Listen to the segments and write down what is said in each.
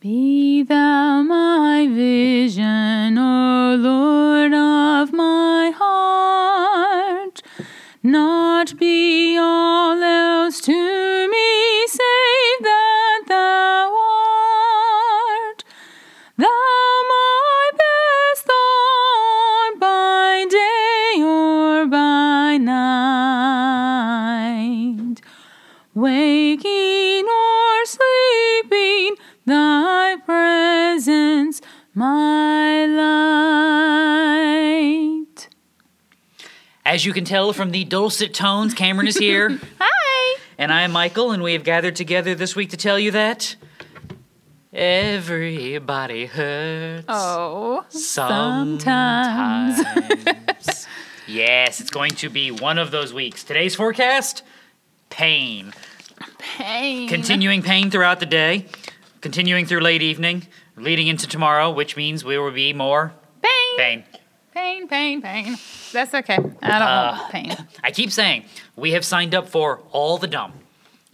Be As you can tell from the dulcet tones, Cameron is here. Hi. and I am Michael, and we have gathered together this week to tell you that everybody hurts. Oh, Sometimes. sometimes. yes, it's going to be one of those weeks. Today's forecast pain. pain. Continuing pain throughout the day, continuing through late evening, leading into tomorrow, which means we will be more Pain. pain. Pain, pain, pain. That's okay. I don't Uh, want pain. I keep saying we have signed up for all the dumb.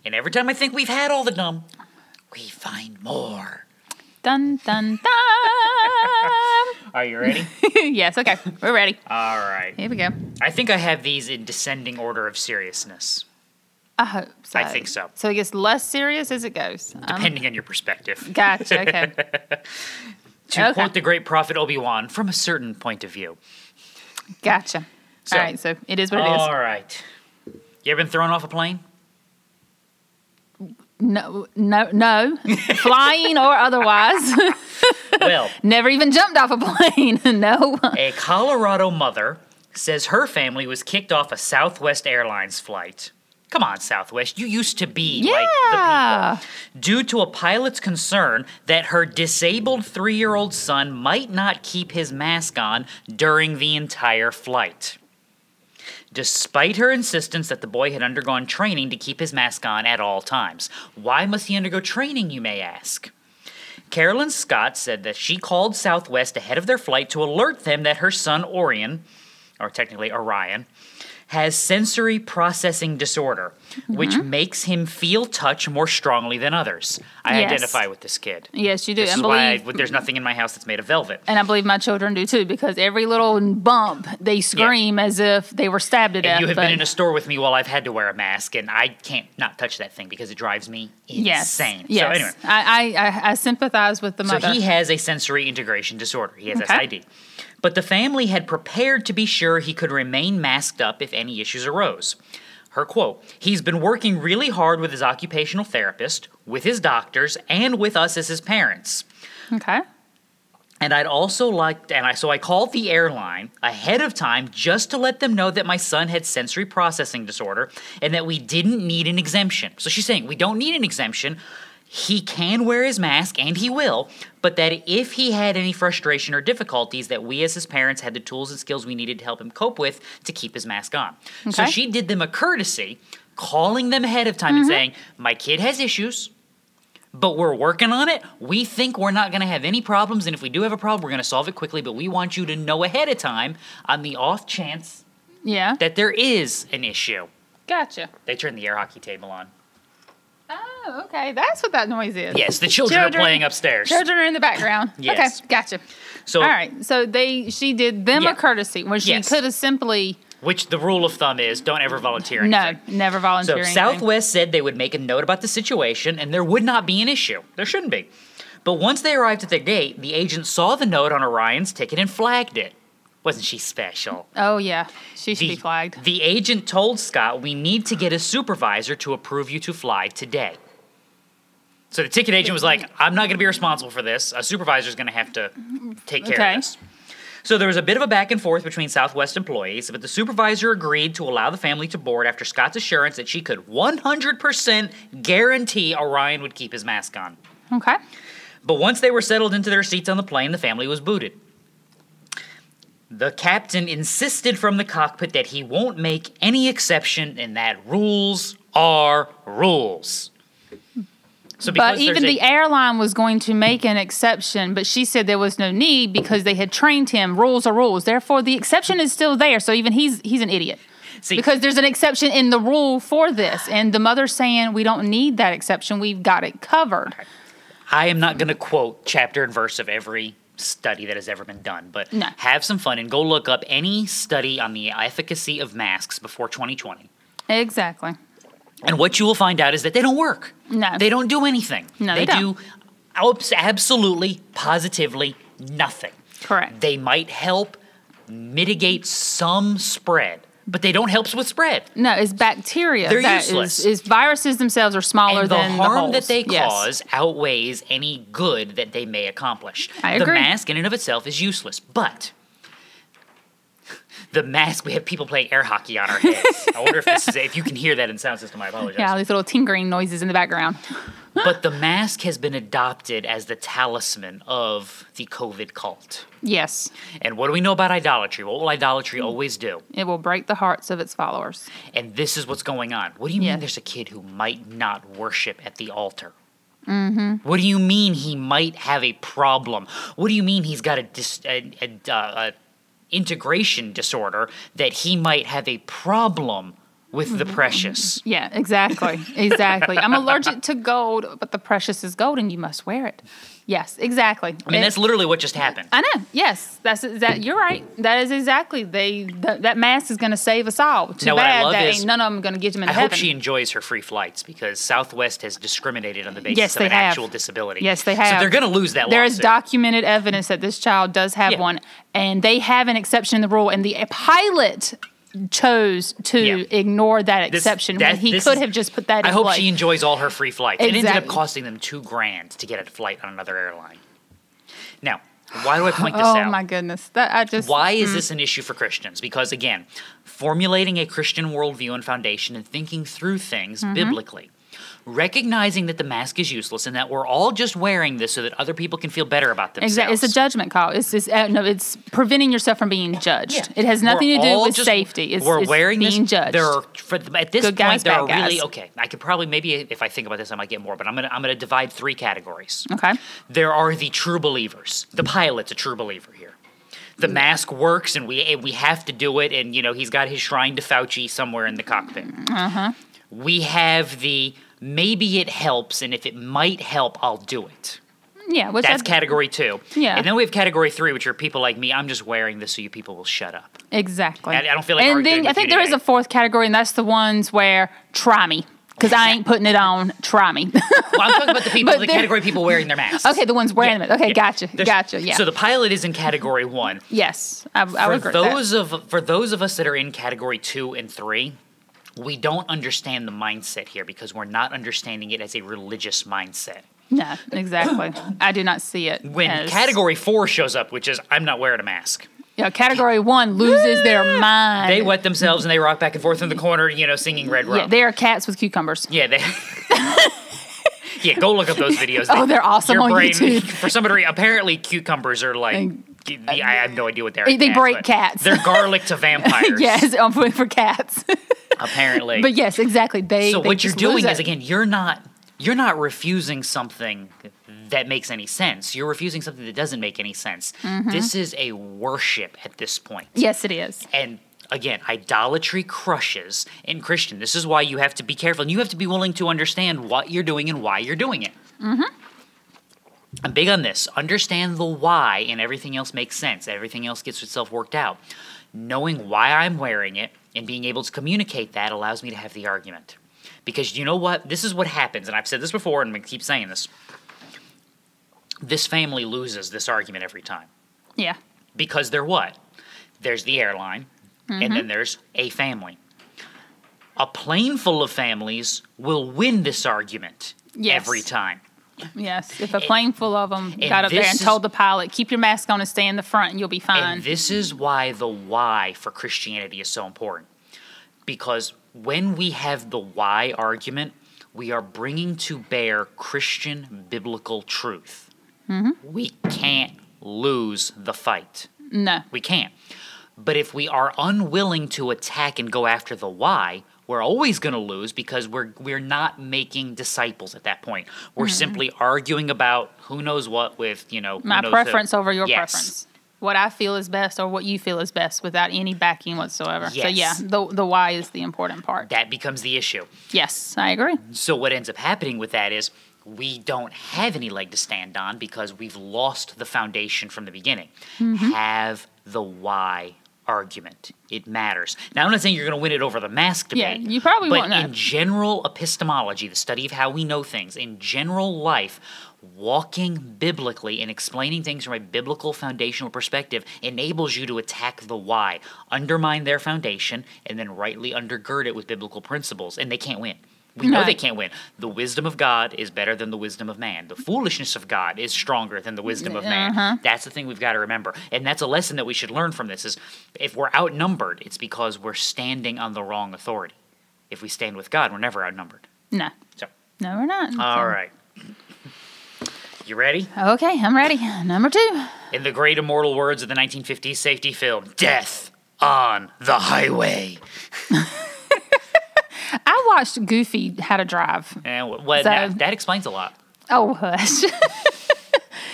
And every time I think we've had all the dumb, we find more. Dun, dun, dun. Are you ready? yes, okay. We're ready. all right. Here we go. I think I have these in descending order of seriousness, I hope so. I think so. So it gets less serious as it goes. Um, depending on your perspective. gotcha. Okay. To Okay. quote the great prophet Obi Wan, from a certain point of view. Gotcha. So- All right. So it is what it is. All right. You ever been thrown off a plane? No, no, no. Flying or otherwise. Well, Never even jumped off a plane. no. a Colorado mother says her family was kicked off a Southwest Airlines flight. Come on, Southwest, you used to be like the people. Due to a pilot's concern that her disabled three year old son might not keep his mask on during the entire flight. Despite her insistence that the boy had undergone training to keep his mask on at all times. Why must he undergo training, you may ask? Carolyn Scott said that she called Southwest ahead of their flight to alert them that her son Orion, or technically Orion, has sensory processing disorder, which mm-hmm. makes him feel touch more strongly than others. I Yes. identify with this kid. Yes, you do. This and is why I, there's nothing in my house that's made of velvet. and I believe my children do too, because every little bump they scream as if they were stabbed to death. You have but- been in a store with me while I've had to wear a mask, and I can't not touch that thing because it drives me insane. Yes. So anyway, I, I, I, sympathize with the mother. So he has a sensory integration disorder. He has Okay. SID. But the family had prepared to be sure he could remain masked up if any issues arose. Her quote He's been working really hard with his occupational therapist, with his doctors, and with us as his parents. okay. And I'd also like, and I so I called the airline ahead of time just to let them know that my son had sensory processing disorder and that we didn't need an exemption. So she's saying we don't need an exemption. He can wear his mask and he will, but that if he had any frustration or difficulties, that we as his parents had the tools and skills we needed to help him cope with to keep his mask on. So she did them a courtesy, calling them ahead of time and mm-hmm. saying, "My kid has issues but we're working on it. We think we're not going to have any problems, and if we do have a problem, we're going to solve it quickly. But we want you to know ahead of time on the off chance Yeah. that there is an issue. Gotcha. They turn the air hockey table on. Oh, okay. That's what that noise is. Yes, the children, Children- are playing upstairs. Children are in the background. Yes. Okay, gotcha. So, All right. So they she did them Yeah. a courtesy when she Yes. could have simply which the rule of thumb is don't ever volunteer no, anything. never So volunteer anything. Southwest said they would make a note about the situation and there would not be an issue. There shouldn't be. But once they arrived at the gate, the agent saw the note on Orion's ticket and flagged it. Wasn't she special? Oh yeah, she should The, be flagged. the agent told Scott, We need to get a supervisor to approve you to fly today. So the ticket agent was like, I'm not going to be responsible for this. A supervisor is going to have to take care Okay. of this. So there was a bit of a back and forth between Southwest employees, but the supervisor agreed to allow the family to board after Scott's assurance that she could 100% guarantee Orion would keep his mask on. Okay. But once they were settled into their seats on the plane, the family was booted. The captain insisted from the cockpit that he won't make any exception and that rules are rules. So But even there's the airline was going to make an exception, but she said there was no need because they had trained him. Rules are rules. Therefore, the exception is still there. So even he's he's an idiot. See- because there's an exception in the rule for this, and the mother's saying we don't need that exception. We've got it covered. I am not going to quote chapter and verse of every study that has ever been done, but No. have some fun and go look up any study on the efficacy of masks before 2020. Exactly. And what you will find out is that they don't work. No. They don't do anything. No, they, they do abs- absolutely, positively nothing. Correct. They might help mitigate some spread, but they don't help with spread. No, it's bacteria. They're that is- useless. Is, viruses themselves are smaller and the than harm the holes. that they Yes. cause outweighs any good that they may accomplish. I agree. the mask in and of itself is useless, but the mask we have people playing air hockey on our heads. I wonder if this is if you can hear that in sound system. I apologize. Yeah, these little tinkering noises in the background. but the mask has been adopted as the talisman of the COVID cult. Yes, And what do we know about idolatry? What will idolatry always do? it will break the hearts of its followers. And this is what's going on. What do you mean there's a kid who might not worship at the altar? Mm-hmm. What do you mean he might have a problem? What do you mean he's got a, dis- a, a, uh, a integration disorder that he might have a problem with the precious? Yeah, exactly. Exactly. I'm allergic to gold, but the precious is gold and you must wear it. Yes, exactly. I mean, that's literally what just happened. I know. Yes, that's that. You're right. That is exactly they. That, that mask is going to save us all. Too Now, what I bad love that is- ain't none of them going to get them in I heaven. hope she enjoys her free flights because Southwest has discriminated on the basis Yes, of an have. actual disability. Yes, they have. So have. they're going to lose that There is lawsuit. documented evidence that this child does have Yeah. one, and they have an exception in the rule, and the pilot chose to Yeah. ignore that This- exception that- when he could is- have just put that in I hope place. she enjoys all her free flights. It ended up costing them two grand to get a flight on another airline. Now, why do I point this oh out? Oh my goodness! That I just Why is this an issue for Christians? Because again, formulating a Christian worldview and foundation and thinking through things Mm-hmm. biblically, recognizing that the mask is useless and that we're all just wearing this so that other people can feel better about themselves. Exactly. It's a judgment call. It's just uh, no. It's preventing yourself from being judged. Yeah. It has nothing We're to do with just- safety. It's, we're it's wearing being this, judged. There are for, at this Good point guys, there are bad really okay. I could probably maybe if I think about this I might get more, but I'm gonna I'm gonna divide three categories. okay. There are the true believers. The pilot's a true believer here. The mask works, and we and we have to do it. And you know he's got his shrine to Fauci somewhere in the cockpit. Uh-huh. We have the maybe it helps, and if it might help, I'll do it. Yeah. Which That's category two. Yeah. And then we have category three, which are people like me. I'm just wearing this so you people will shut up. Exactly. I- I don't feel like And then I think there is today. a fourth category, and that's the ones where try me because I ain't putting it on. Try me. Well, I'm talking about the people, the category of people wearing their masks. okay, the ones wearing Yeah, them. Okay, yeah. gotcha, There's- gotcha. Yeah. So the pilot is in category one. yes, I, I for would agree. those of for those of us that are in category two and three, we don't understand the mindset here because we're not understanding it as a religious mindset. No, exactly. I do not see it. When as- category four shows up, which is I'm not wearing a mask, yeah, category one loses their mind. they wet themselves and they rock back and forth in the corner, you know, singing Red Rum. Yeah, they are cats with cucumbers. Yeah, they. yeah, go look up those videos. Oh, they're awesome on brain, YouTube. For somebody, apparently cucumbers are like. They- I have no idea what they're. They- they cats, break cats. They're garlic to vampires. yes, I'm putting for cats. apparently. but yes, exactly. They. so they what you're doing is again, you're not you're not refusing something that makes any sense. You're refusing something that doesn't make any sense. Mm-hmm. This is a worship at this point. Yes, it is. And again, idolatry crushes in Christian. This is why you have to be careful and you have to be willing to understand what you're doing and why you're doing it. Mm-hmm. I'm big on this. Understand the why, and everything else makes sense. Everything else gets itself worked out. Knowing why I'm wearing it and being able to communicate that allows me to have the argument. Because you know what? This is what happens, and I've said this before, and to keep saying this. This family loses this argument every time Yeah. because they're what? There's the airline, and Mm-hmm. then there's a family. A plane full of families will win this argument Yes. every time. Yes. If a plane full of them got up there and told the pilot, "Keep your mask on and stay in the front, and you'll be fine." And this is why the why for Christianity is so important. Because when we have the why argument, we are bringing to bear Christian biblical truth. Mm-hmm. We can't lose the fight. no. We can't. But if we are unwilling to attack and go after the why, we're always going to lose because we're we're not making disciples at that point. We're simply arguing about who knows what with you know Mm-hmm. My who. preference over your Yes. preference. What I feel is best, or what you feel is best, without any backing whatsoever. So yeah, the the why is the important part. That becomes the issue. Yes, I agree. So what ends up happening with that is we don't have any leg to stand on because we've lost the foundation from the beginning. Mm-hmm. Have the why argument. It matters. Now, I'm not saying you're going to win it over the mask debate. Yeah, you probably but won't know. in general epistemology, the study of how we know things, in general life, walking biblically and explaining things from a biblical foundational perspective enables you to attack the why, undermine their foundation, and then rightly undergird it with biblical principles, and they can't win. We know Right. they can't win. The wisdom of God is better than the wisdom of man. The foolishness of God is stronger than the wisdom of man. Uh-huh. That's the thing we've got to remember. And that's a lesson that we should learn from this is if we're outnumbered, it's because we're standing on the wrong authority. If we stand with God, we're never outnumbered. No, So, no, we're not. all right. You ready? Okay, I'm ready. Number two. In the great immortal words of the 1950s safety film, Death on the Highway. Watched Goofy How to Drive. And what, what- So- that, that explains a lot. Oh, hush. it,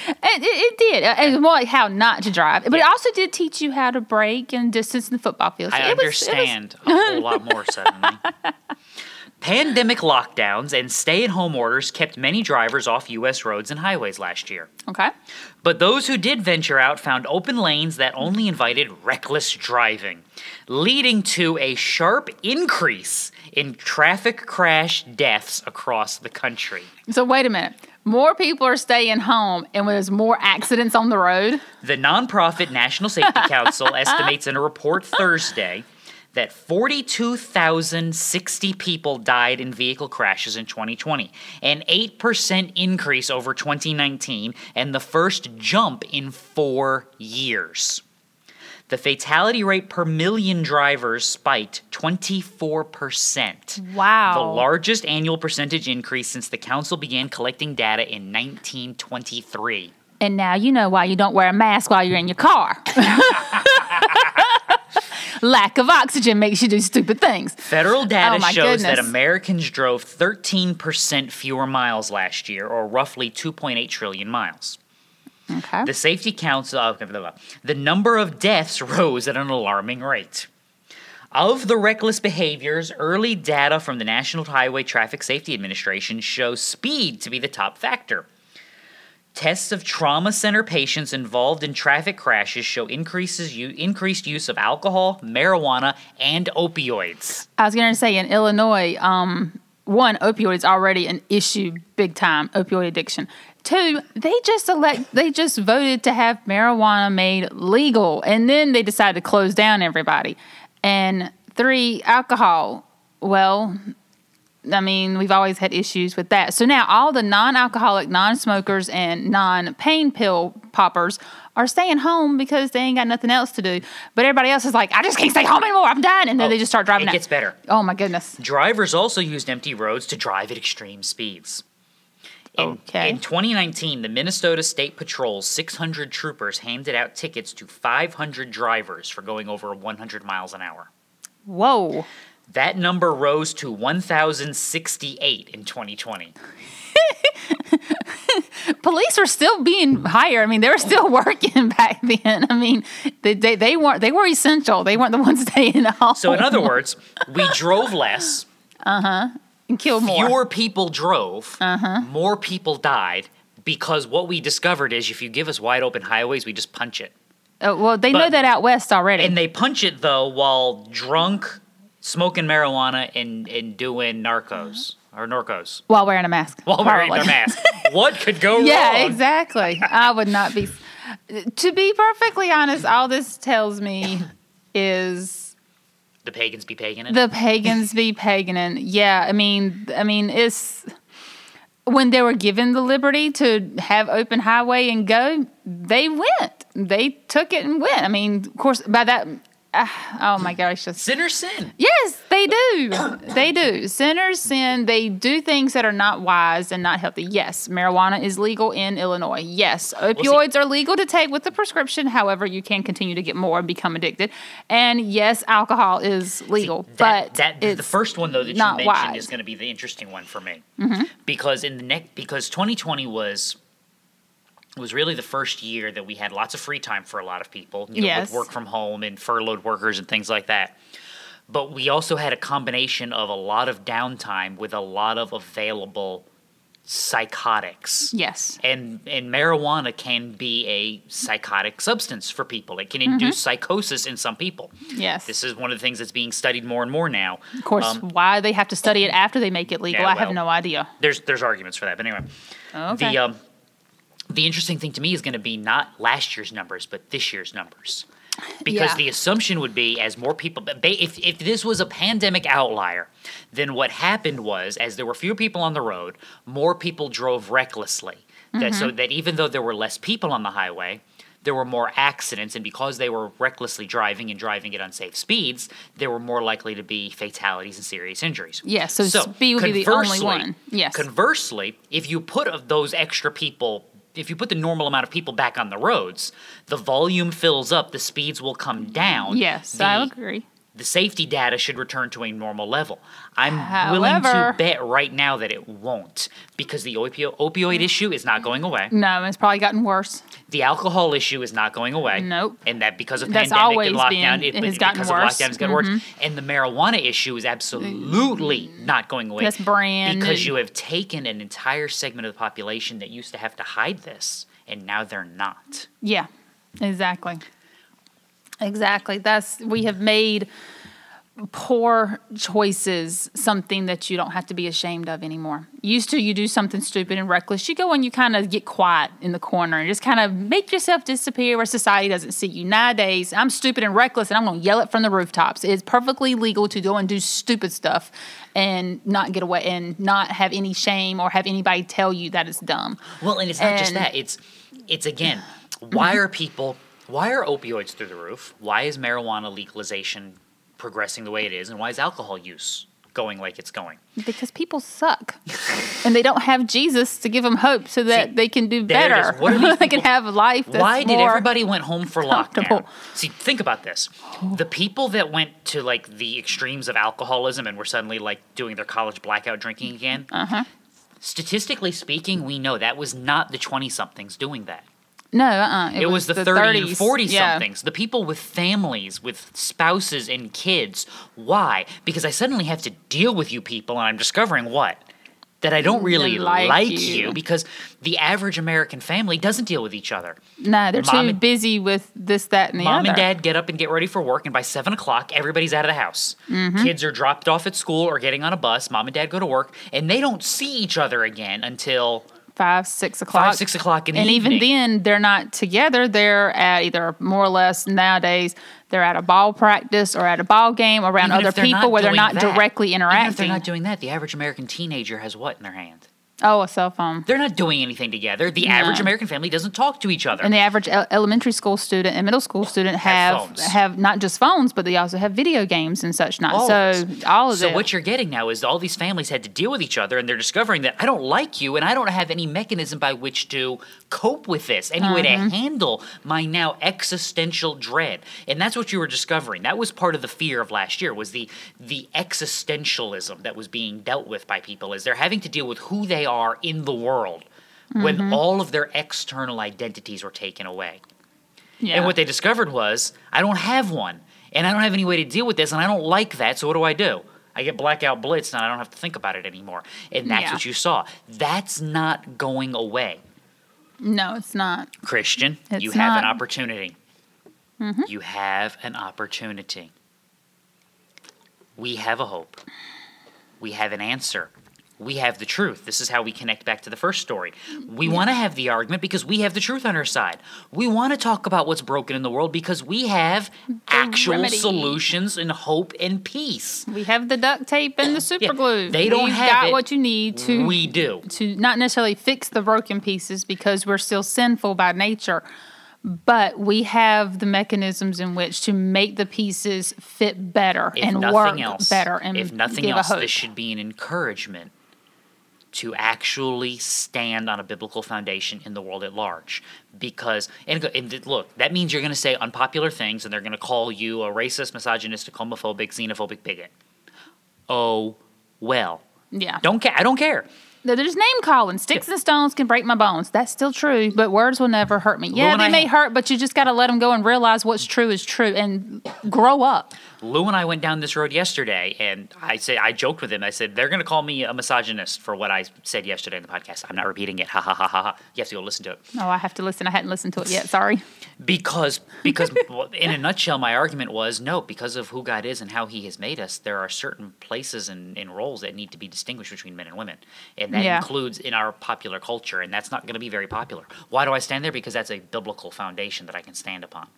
it, it did. Uh, It was more like how not to drive. But it also did teach you how to brake and distance in the football field. So I it was- it was- understand a whole lot more suddenly. Pandemic lockdowns and stay at home orders kept many drivers off U.S. roads and highways last year. okay. But those who did venture out found open lanes that only invited reckless driving, leading to a sharp increase in traffic crash deaths across the country. So wait a minute. More people are staying home and there's more accidents on the road. The nonprofit National Safety Council estimates in a report Thursday that 42,060 people died in vehicle crashes in 2020, an 8% increase over 2019, and the first jump in four years. The fatality rate per million drivers spiked 24%. Wow. The largest annual percentage increase since the council began collecting data in 1923. And now you know why you don't wear a mask while you're in your car. Lack of oxygen makes you do stupid things. Federal data Oh, shows that. Americans drove 13% fewer miles last year, or roughly 2.8 trillion miles. Okay. The Safety Council, uh, blah, blah. the number of deaths rose at an alarming rate. Of the reckless behaviors, early data from the National Highway Traffic Safety Administration shows speed to be the top factor. Tests of trauma center patients involved in traffic crashes show increases u- increased use of alcohol, marijuana, and opioids. I was going to say in Illinois, um, one, opioids already an issue big time, opioid addiction. Two, they just elect, they just voted to have marijuana made legal, and then they decided to close down everybody. And three, alcohol. Well, I mean, we've always had issues with that. So now all the non-alcoholic, non-smokers, and non-pain pill poppers are staying home because they ain't got nothing else to do. But everybody else is like, I just can't stay home anymore. I'm done, and then Oh, they just start driving. it out. gets better. Oh my goodness. Drivers also used empty roads to drive at extreme speeds. In, Okay. in 2019, the Minnesota State Patrol's 600 troopers handed out tickets to 500 drivers for going over 100 miles an hour. Whoa. That number rose to 1,068 in 2020. Police were still being hired. I mean, they were still working back then. I mean, they, they, they weren't they were essential. They weren't the ones staying home. So, in other words, we drove less, Uh huh. and killed more. fewer people drove, Uh-huh. more people died, because what we discovered is if you give us wide open highways, we just punch it. Oh, well, they know that out west already. And they punch it though while drunk, smoking marijuana, and, and doing narcos or narcos while wearing a mask. while wearing probably. their mask. what could go Yeah, wrong? Yeah, exactly. I would not be. To be perfectly honest, all this tells me is The pagans be pagan. the pagans be paganin. Yeah, I mean, I mean, it's when they were given the liberty to have open highway and go, they went. They took it and went. I mean, of course, by that. Uh, oh my gosh, Sinners sin. Yes, they do. they do. Sinners sin. They do things that are not wise and not healthy. Yes, marijuana is legal in Illinois. Yes, opioids are legal to take with the prescription. However, you can continue to get more and become addicted. And yes, alcohol is legal, That, but that the first one though that you mentioned wise. Mm-hmm. is going to be the interesting one for me because in the next because 2020 was was really the first year that we had lots of free time for a lot of people, you know, Yes. with work from home and furloughed workers and things like that. But we also had a combination of a lot of downtime with a lot of available psychotics. Yes. And and marijuana can be a psychotic substance for people. It can induce psychosis in some people. Yes. This is one of the things that's being studied more and more now. of course, Um, why they have to study it after they make it legal, Yeah, I have no idea. there's there's arguments for that. But anyway, Okay. the um, the interesting thing to me is going to be not last year's numbers, but this year's numbers. Because Yeah. the assumption would be, as more people, if, if this was a pandemic outlier, then what happened was, as there were fewer people on the road, more people drove recklessly. Mm-hmm. so that even though there were less people on the highway, there were more accidents, and because they were recklessly driving and driving at unsafe speeds, there were more likely to be fatalities and serious injuries. Yeah, so speed would be the only one. Yes. Conversely, if you put of those extra people, if you put the normal amount of people back on the roads, the volume fills up, the speeds will come down. yes, the, I agree. The safety data should return to a normal level. I'm willing to bet right now that it won't because the opio- opioid issue is not going away. No, it's probably gotten worse. The alcohol issue is not going away. Nope. And that because of That's pandemic and lockdown, been- it, has gotten because worse. Mm-hmm. of lockdown, it's gotten worse. And the marijuana issue is absolutely not going away. That's brand Because you have taken an entire segment of the population that used to have to hide this, and now they're not. Yeah, exactly. Exactly. That's we have made poor choices something that you don't have to be ashamed of anymore. Used to you do something stupid and reckless, you go and you kind of get quiet in the corner and just kind of make yourself disappear where society doesn't see you. Nowadays, I'm stupid and reckless and I'm going to yell it from the rooftops. It's perfectly legal to go and do stupid stuff and not get away and not have any shame or have anybody tell you that it's dumb. Well, and it's not just that. It's it's again, why are people why are opioids through the roof? Why is marijuana legalization progressing the way it is and why is alcohol use going like it's going? Because people suck, and they don't have Jesus to give them hope, so that See, they can do there it is. better. What they can have a life. That's Why did everybody went home for lockdown? See, think about this. The people that went to like the extremes of alcoholism and were suddenly like doing their college blackout drinking again. Uh-huh. Statistically speaking, we know that was not the 20 somethings doing that. No, uh, uh It, was, the 30 and 30s. 40 Yeah. somethings. The people with families, with spouses and kids. Why? Because I suddenly have to deal with you people and I'm discovering what? That I don't really like like, you. you. because the average American family doesn't deal with each other. No, they're Mom too and- busy with this, that, and the Mom other. and dad get up and get ready for work, and by seven o'clock, everybody's out of the house. Mm-hmm. Kids are dropped off at school or getting on a bus. Mom and dad go to work, and they don't see each other again until five, six o'clock. Five, six o'clock in the and even then, they're not together. They're at either more or less nowadays. They're at a ball practice or at a ball game around Even other people where they're not that- directly Even if interacting. they're not doing that, the average American teenager has what in their hand? Oh, a cell phone. They're not doing anything together. The No. average American family doesn't talk to each other. And the average el- elementary school student and middle school student Have have have not just phones, but they also have video games and such. Not All so all of so it. what you're getting now is all these families had to deal with each other, and they're discovering that I don't like you, and I don't have any mechanism by which to cope with this, any way to Mm-hmm. handle my now existential dread, and that's what you were discovering. That was part of the fear of last year was the the existentialism that was being dealt with by people, is they're having to deal with who they are in the world Mm-hmm. when all of their external identities were taken away. yeah. And what they discovered was, I don't have one. And I don't have any way to deal with this. And I don't like that. So what do I do? I get blackout blitzed and I don't have to think about it anymore. And that's Yeah. what you saw. That's not going away. no, it's not. Christian, It's you have an not. Mm-hmm. opportunity. You have an opportunity. We have a hope. We have an answer. We have the truth. This is how we connect back to the first story. Mm-hmm. We want to have the argument because we have the truth on our side. We want to talk about what's broken in the world because we have actual remedy. solutions and hope and peace. We have the duct tape and the super Yeah, glue. they don't We've have got it. what you need to We do. to not necessarily fix the broken pieces because we're still sinful by nature, but we have the mechanisms in which to make the pieces fit better if and work else, better and if nothing give else, a hope. this should be an encouragement to actually stand on a biblical foundation in the world at large. Because and, and look, that means you're going to say unpopular things, and they're going to call you a racist, misogynistic, homophobic, xenophobic bigot. Oh, well. yeah. Don't care. I don't care. They're name calling. Sticks and stones can break my bones. That's still true, but words will never hurt me. Yeah, they I may hurt, but you just got to let them go and realize what's true is true and grow up. Lou and I went down this road yesterday, and I said I joked with him. I said they're going to call me a misogynist for what I said yesterday in the podcast. I'm not repeating it. Ha ha ha ha ha. You have to go listen to it Oh, I have to listen. I hadn't listened to it yet. Sorry. because because in a nutshell, my argument was no. Because of who God is and how He has made us, there are certain places and, and roles that need to be distinguished between men and women, and that Yeah. includes in our popular culture, and that's not going to be very popular. Why do I stand there? Because that's a biblical foundation that I can stand upon.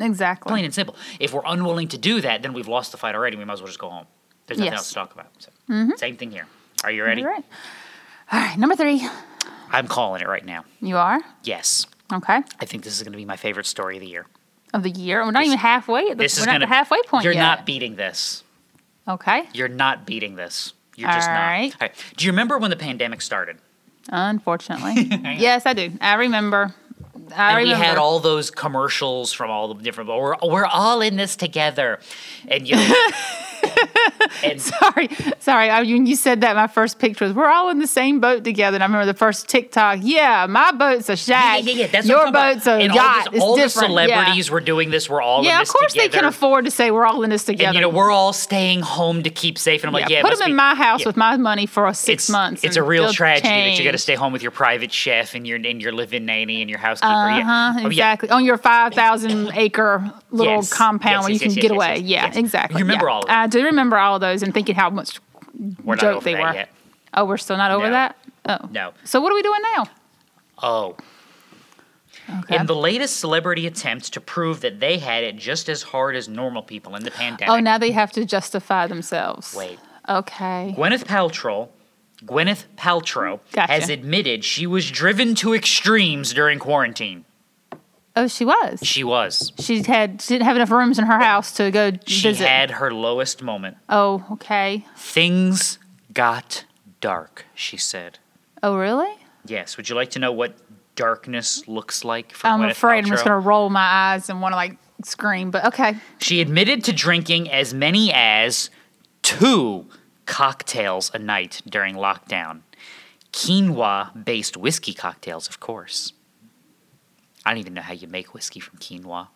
Exactly. Plain and simple. If we're unwilling to do that, then we've lost the fight already. We might as well just go home. There's nothing Yes. else to talk about. So, mm-hmm. Same thing here. Are you ready? All right. All right. Number three. I'm calling it right now. You are? Yes. Okay. I think this is going to be my favorite story of the year. Of the year. We're not even halfway. This we're is not to the halfway point You're yet. not beating this. Okay. You're not beating this. You're just All not. right. Right. Do you remember when the pandemic started? Unfortunately. yes, I do. I remember. I and remember. we had all those commercials from all the different. We're we're all in this together, and you. know, and Sorry, sorry. I, when you said that, my first picture was we're all in the same boat together. And I remember the first TikTok. Yeah, my boat's a shack. yeah, yeah, yeah. that's Your boat's a and yacht. All, this, all the different. Yeah. celebrities were doing this. We're all Yeah, in of course together. they can afford to say we're all in this together. And you know, we're all staying home to keep safe. And I'm like, yeah, put them in be- my house with my money for six it's, months. It's a real tragedy that you got to stay home with your private chef and your and your live-in nanny and your housekeeper. Uh yeah. huh. Oh, yeah. Exactly. On your five thousand acre little Yes. compound Yes, where yes, you can yes, get yes, away. Yeah, exactly. You remember yeah. all of? I do remember all of those and thinking how much We're not joke they were. yet. Oh, we're still not over No. that. Oh No. So what are we doing now? Oh. Okay. In the latest celebrity attempt to prove that they had it just as hard as normal people in the pandemic. oh, now they have to justify themselves. Wait. Okay. Gwyneth Paltrow, Gwyneth Paltrow Gotcha. has admitted she was driven to extremes during quarantine. Oh, she was. She was. She had. She didn't have enough rooms in her house to go She visit. had her lowest moment. oh, okay. Things got dark, she said. Oh, really? Yes. Would you like to know what darkness looks like for I'm Gwyneth afraid I'm just gonna roll my eyes and want to like scream. But okay. She admitted to drinking as many as two cocktails a night during lockdown. Quinoa based whiskey cocktails, of course. I don't even know how you make whiskey from quinoa.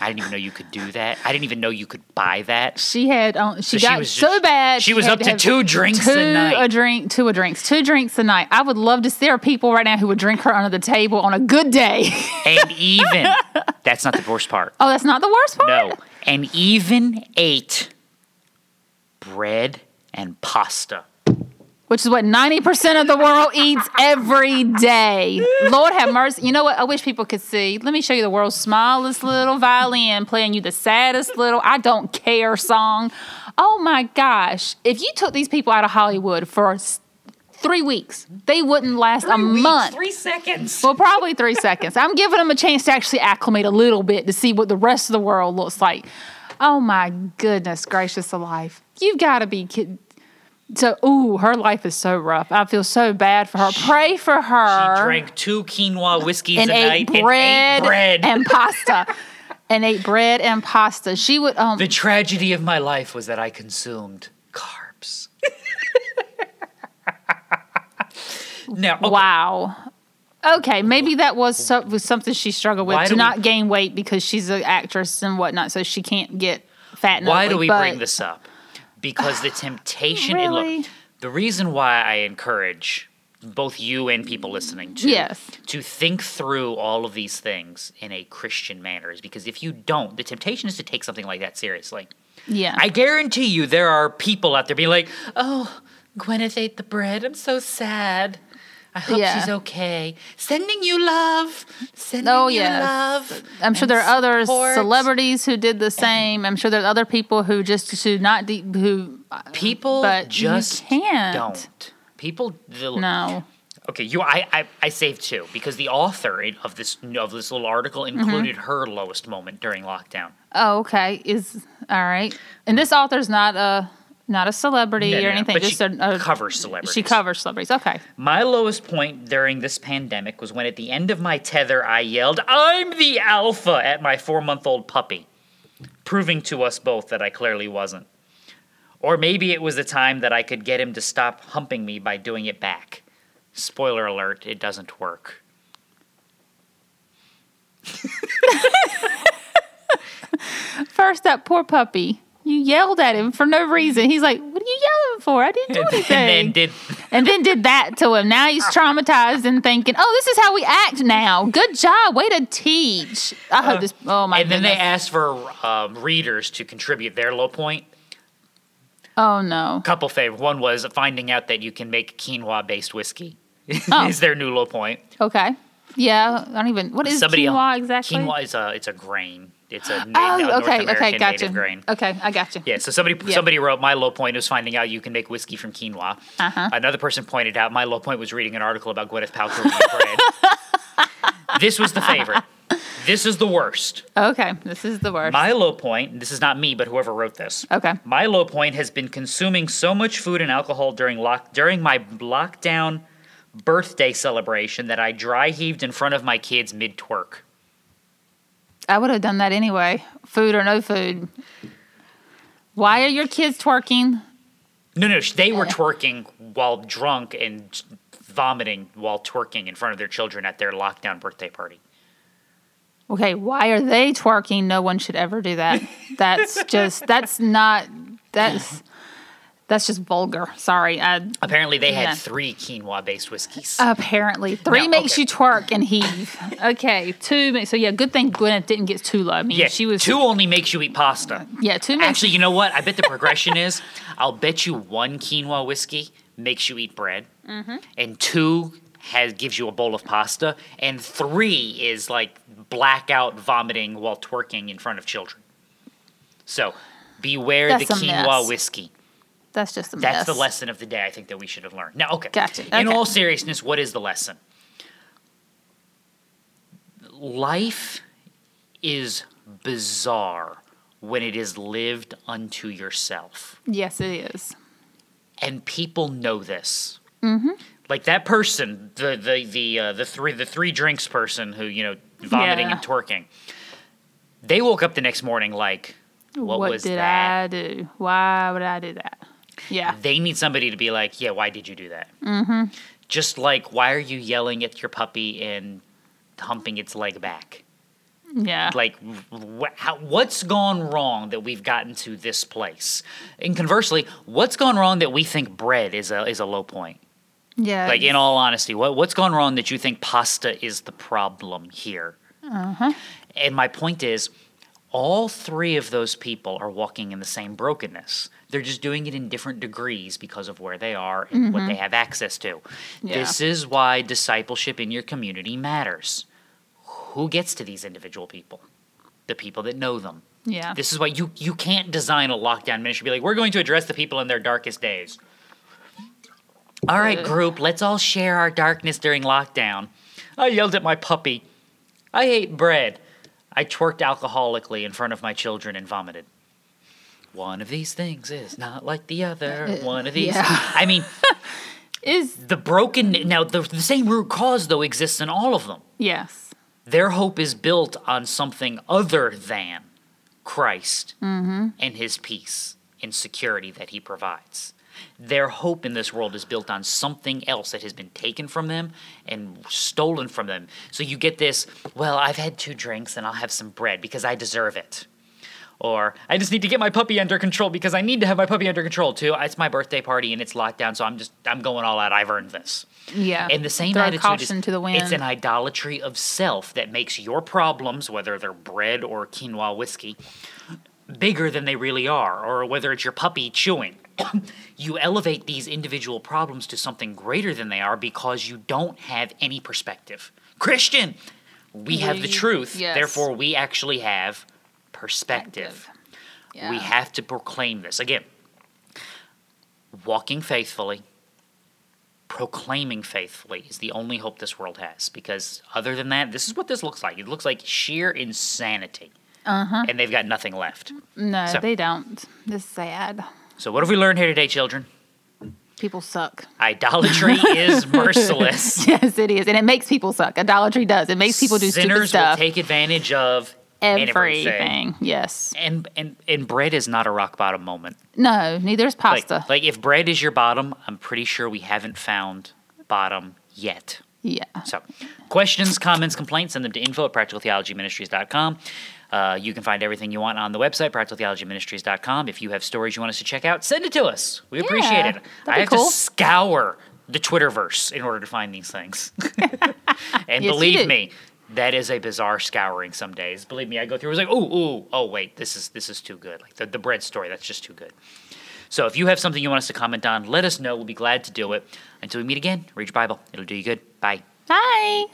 I didn't even know you could do that. I didn't even know you could buy that. She had. Um, she So she got was so just- bad. she was up to have two drinks two a night. A drink, two a drinks, two drinks a night. I would love to. see There are people right now who would drink her under the table on a good day. And even, that's not the worst part. oh, that's not the worst part. No. And even ate bread and pasta. which is what 90% of the world eats every day. Lord have mercy. You know what? I wish people could see. Let me show you the world's smallest little violin playing you the saddest little I don't care song. Oh my gosh. If you took these people out of Hollywood for three weeks, they wouldn't last a month. Three seconds. Well, probably three seconds. I'm giving them a chance to actually acclimate a little bit to see what the rest of the world looks like. Oh my goodness gracious alive. You've got to be kidding. So, ooh, her life is so rough. I feel so bad for her. Pray for her. She drank two quinoa whiskeys and a ate night bread, and ate bread. and pasta. and ate bread and pasta. She would um the tragedy of my life was that I consumed carbs. now, okay, wow. Okay, maybe that was, so, was something she struggled with Why to do we- not gain weight because she's an actress and whatnot, so she can't get fat. why do we bring this up? Because the temptation. and Really? look, the reason why I encourage both you and people listening to Yes. to think through all of these things in a Christian manner is because if you don't, the temptation is to take something like that seriously. Yeah. I guarantee you there are people out there being like, "Oh, Gwyneth ate the bread. I'm so sad. I hope Yeah. she's okay. Sending you love. Sending Oh, you love." I'm sure there are other support." celebrities who did the same. I'm sure there's other people who just who not de- who People but just can't. don't. People the, no. Okay, you I, I I saved two because the author of this of this little article Mm-hmm. included her lowest moment during lockdown. Oh, okay. Is all right. And this author's not a not a celebrity No, or no, anything. just she a, a covers celebrities. She covers celebrities. Okay. My lowest point during this pandemic was when at the end of my tether I yelled, I'm the alpha at my four month old puppy, proving to us both that I clearly wasn't. Or maybe it was the time that I could get him to stop humping me by doing it back. Spoiler alert, it doesn't work. First, that poor puppy. You yelled at him for no reason. He's like, "What are you yelling for? I didn't do anything. And anything." then did and then did that to him. Now he's traumatized and thinking, "Oh, this is how we act now. Good job, way to teach." I hope this. Oh my and then they asked for um, readers to contribute their low point. oh no. Couple favor. One was finding out that you can make quinoa based whiskey. Oh. is their new low point. Okay. Yeah, I don't even. What is Somebody quinoa exactly? Quinoa is a it's a grain. It's a, na- Oh, okay, okay, gotcha. native grain. Okay, I got you. Yeah, so somebody Yeah. somebody wrote my low point was finding out you can make whiskey from quinoa. Uh-huh. Another person pointed out my low point was reading an article about Gwyneth Paltrow bread. this was the favorite. This is the worst. Okay, this is the worst. My low point, this is not me, but whoever wrote this. okay. My low point has been consuming so much food and alcohol during lock during my lockdown birthday celebration that I dry heaved in front of my kids mid twerk. I would have done that anyway, food or no food. Why are your kids twerking? No, no, they were twerking while drunk and vomiting while twerking in front of their children at their lockdown birthday party. Okay, why are they twerking? No one should ever do that. That's just that's not that's that's just vulgar. Sorry. I, Apparently, they had three quinoa based whiskeys. apparently, three No, makes okay. you twerk and heave. Okay, two. makes So yeah, good thing Gwyneth didn't get too low. I mean, yeah, she was two only makes you eat pasta. Yeah, two makes Actually, you know what? I bet the progression is I'll bet you one quinoa whiskey makes you eat bread, Mm-hmm. and two has gives you a bowl of pasta, and three is like blackout vomiting while twerking in front of children. So beware That's the quinoa mess. whiskey. That's just a That's the lesson of the day I think that we should have learned. Now, okay. Gotcha. In all seriousness, what is the lesson? Life is bizarre when it is lived unto yourself. Yes, it is. And people know this. Mm-hmm. Like that person, the the the uh, the three the three drinks person who you know vomiting Yeah. and twerking. They woke up the next morning like, what, was did that? I do? Why would I do that? Yeah. they need somebody to be like, yeah, why did you do that? Mm-hmm. Just like, why are you yelling at your puppy and humping its leg back? Yeah. Like, wh- how, what's gone wrong that we've gotten to this place? And conversely, what's gone wrong that we think bread is a is a low point? yeah. Like, in all honesty, what what's gone wrong that you think pasta is the problem here? Uh-huh. And my point is, all three of those people are walking in the same brokenness. They're just doing it in different degrees because of where they are and what they have access to. Mm-hmm. Yeah. This is why discipleship in your community matters. Who gets to these individual people? The people that know them. yeah. This is why you you can't design a lockdown ministry. Be like, we're going to address the people in their darkest days. All right, group, let's all share our darkness during lockdown. I yelled at my puppy. I ate bread. I twerked alcoholically in front of my children and vomited. One of these things is not like the other. Uh, One of these. yeah. I mean, is the broken. Now, the, the same root cause, though, exists in all of them. yes. Their hope is built on something other than Christ and his peace and security that he provides. Their hope in this world is built on something else that has been taken from them and stolen from them. So you get this, well, I've had two drinks and I'll have some bread because I deserve it. Or I just need to get my puppy under control because I need to have my puppy under control too. It's my birthday party and it's locked down, so I'm just I'm going all out. I've earned this. Yeah. And the same Throw attitude is to the wind. it's an idolatry of self that makes your problems, whether they're bread or quinoa whiskey, bigger than they really are, or whether it's your puppy chewing. you elevate these individual problems to something greater than they are because you don't have any perspective. Christian, we have the truth, yes. therefore we actually have perspective. Yeah. We have to proclaim this. Again, walking faithfully, proclaiming faithfully is the only hope this world has. Because other than that, this is what this looks like. It looks like sheer insanity. Uh-huh. And they've got nothing left. No, So- they don't. This is sad. So, what have we learned here today, children? People suck. Idolatry is merciless. Yes, it is. And it makes people suck. Idolatry does. It makes people do stupid Sinners will take advantage of everything. everything. Yes. And and and bread is not a rock bottom moment. No, neither is Like, pasta. like if bread is your bottom, I'm pretty sure we haven't found bottom yet. yeah. So, questions, comments, complaints, send them to info at practicaltheologyministries.com. Uh, you can find everything you want on the website, practicaltheologyministries.com. If you have stories you want us to check out, send it to us. We appreciate it. I have cool. to scour the Twitterverse in order to find these things. and Yes, believe me, that is a bizarre scouring some days. Believe me, I go through. I was like, ooh, ooh, oh wait, this is this is too good. Like the, the bread story, that's just too good. So if you have something you want us to comment on, let us know. We'll be glad to do it. Until we meet again, read your Bible. It'll do you good. Bye. Bye.